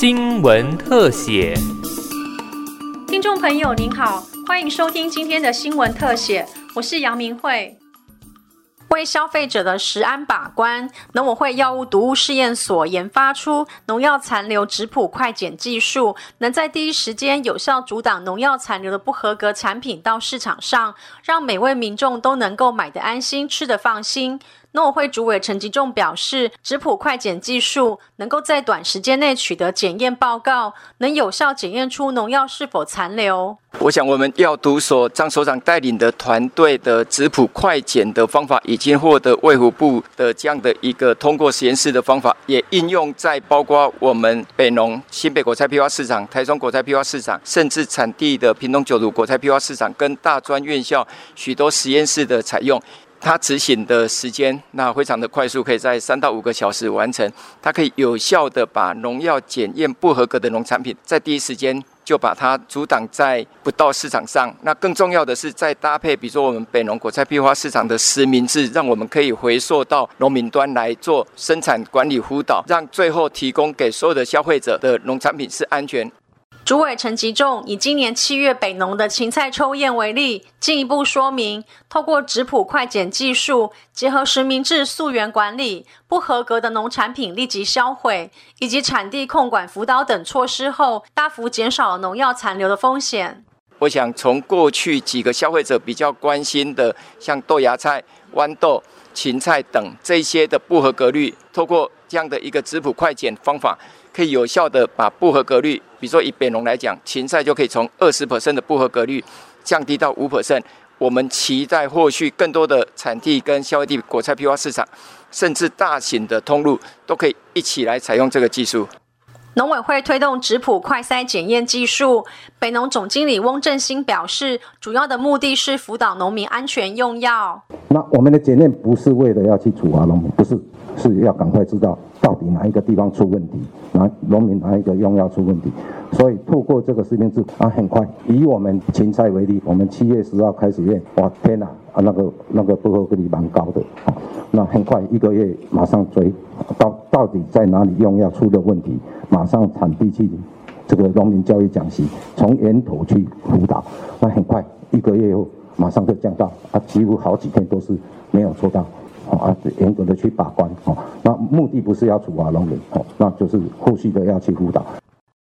新闻特写。听众朋友您好，欢迎收听今天的新闻特写，我是杨明慧。为消费者的食安把关，农委会药物毒物试验所研发出农药残留质谱快检技术，能在第一时间有效阻挡农药残留的不合格产品到市场上，让每位民众都能够买得安心、吃得放心。农会主委陈吉仲表示，质谱快检技术能够在短时间内取得检验报告，能有效检验出农药是否残留。我想，我们药毒所张所长带领的团队的质谱快检的方法，已经获得卫福部的这样的一个通过实验室的方法，也应用在包括我们北农新北果菜批发市场、台中果菜批发市场，甚至产地的屏东九如果菜批发市场跟大专院校许多实验室的采用。它执行的时间那非常的快速，可以在三到五个小时完成。它可以有效的把农药检验不合格的农产品，在第一时间就把它阻挡在不到市场上。那更重要的是，在搭配，比如说我们北农果菜批发市场的实名制，让我们可以回溯到农民端来做生产管理辅导，让最后提供给所有的消费者的农产品是安全。主委陈吉仲以今年七月北农的芹菜抽验为例，进一步说明，透过质谱快检技术，结合实名制溯源管理，不合格的农产品立即销毁，以及产地控管辅导等措施后，大幅减少农药残留的风险。我想从过去几个消费者比较关心的，像豆芽菜、豌豆、芹菜等这些的不合格率，透过这样的一个质谱快检方法。可以有效的把不合格率，比如说以北农来讲，芹菜就可以从二十 percent 的不合格率降低到五 percent。我们期待后续更多的产地跟消费地果菜批发市场，甚至大型的通路都可以一起来采用这个技术。农委会推动质谱快筛检验技术，北农总经理翁振兴表示，主要的目的是辅导农民安全用药。那我们的检验不是为了要去处罚农民，不是。是要赶快知道到底哪一个地方出问题，哪农民哪一个用药出问题，所以透过这个实名制啊，很快。以我们芹菜为例，我们七月十号开始验，哇天哪，啊那个那个不合格率蛮高的，那很快一个月马上追，到到底在哪里用药出的问题，马上产地去这个农民教育讲习，从源头去辅导，那很快一个月后马上就降到啊，几乎好几天都是没有抽到。啊，严格的去把关哦。那目的不是要处罚农民哦，那就是后续的要去辅导。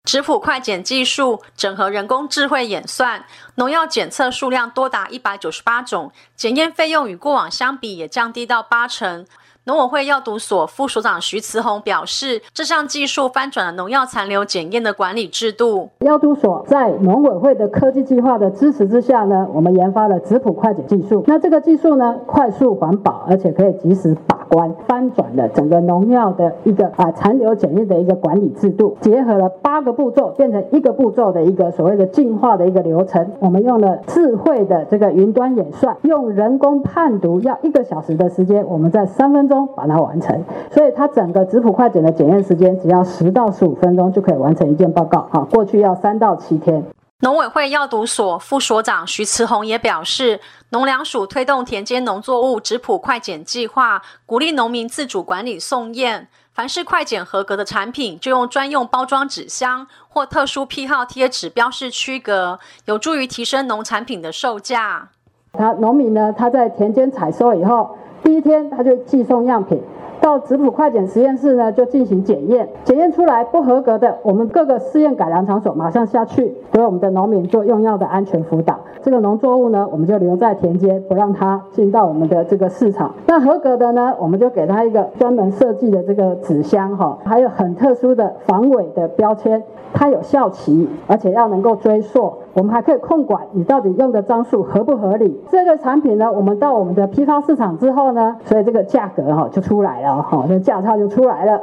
质谱快检技术整合人工智慧演算，农药检测数量多达一百九十八种，检验费用与过往相比也降低到八成。农委会药毒所副所长徐慈宏表示，这项技术翻转了农药残留检验的管理制度。药毒所在农委会的科技计划的支持之下呢，我们研发了质谱快检技术。那这个技术呢，快速环保，而且可以及时把关，翻转了整个农药的一个啊残留检验的一个管理制度，结合了八个步骤，变成一个步骤的一个所谓的进化的一个流程。我们用了智慧的这个云端演算，用人工判读要一个小时的时间，我们在三分钟。把它完成，所以它整个质谱快检的检验时间只要十到十五分钟就可以完成一件报告。好，过去要三到七天。农委会药毒所副所长徐慈宏也表示，农粮署推动田间农作物质谱快检计划，鼓励农民自主管理送验。凡是快检合格的产品，就用专用包装纸箱或特殊批号贴纸标示区隔，有助于提升农产品的售价。他农民呢，他在田间采收以后。第一天他就寄送样品到质谱快检实验室呢，就进行检验，检验出来不合格的，我们各个试验改良场所马上下去，给我们的农民做用药的安全辅导。这个农作物呢，我们就留在田间，不让它进到我们的这个市场。那合格的呢，我们就给他一个专门设计的这个纸箱哈，还有很特殊的防伪的标签，它有效期，而且要能够追溯。我们还可以控管你到底用的张数合不合理。这个产品呢，我们到我们的批发市场之后呢，所以这个价格哈就出来了哈，那价差就出来了。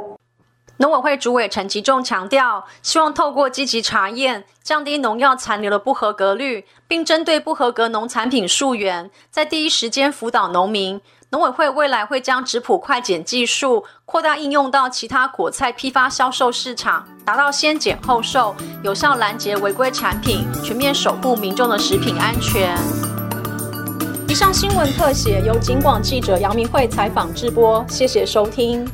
农委会主委陈其仲强调，希望透过积极查验，降低农药残留的不合格率，并针对不合格农产品溯源，在第一时间辅导农民。农委会未来会将质谱快检技术扩大应用到其他果菜批发销售市场，达到先检后售，有效拦截违规产品，全面守护民众的食品安全。以上新闻特写由警广记者杨明慧采访直播，谢谢收听。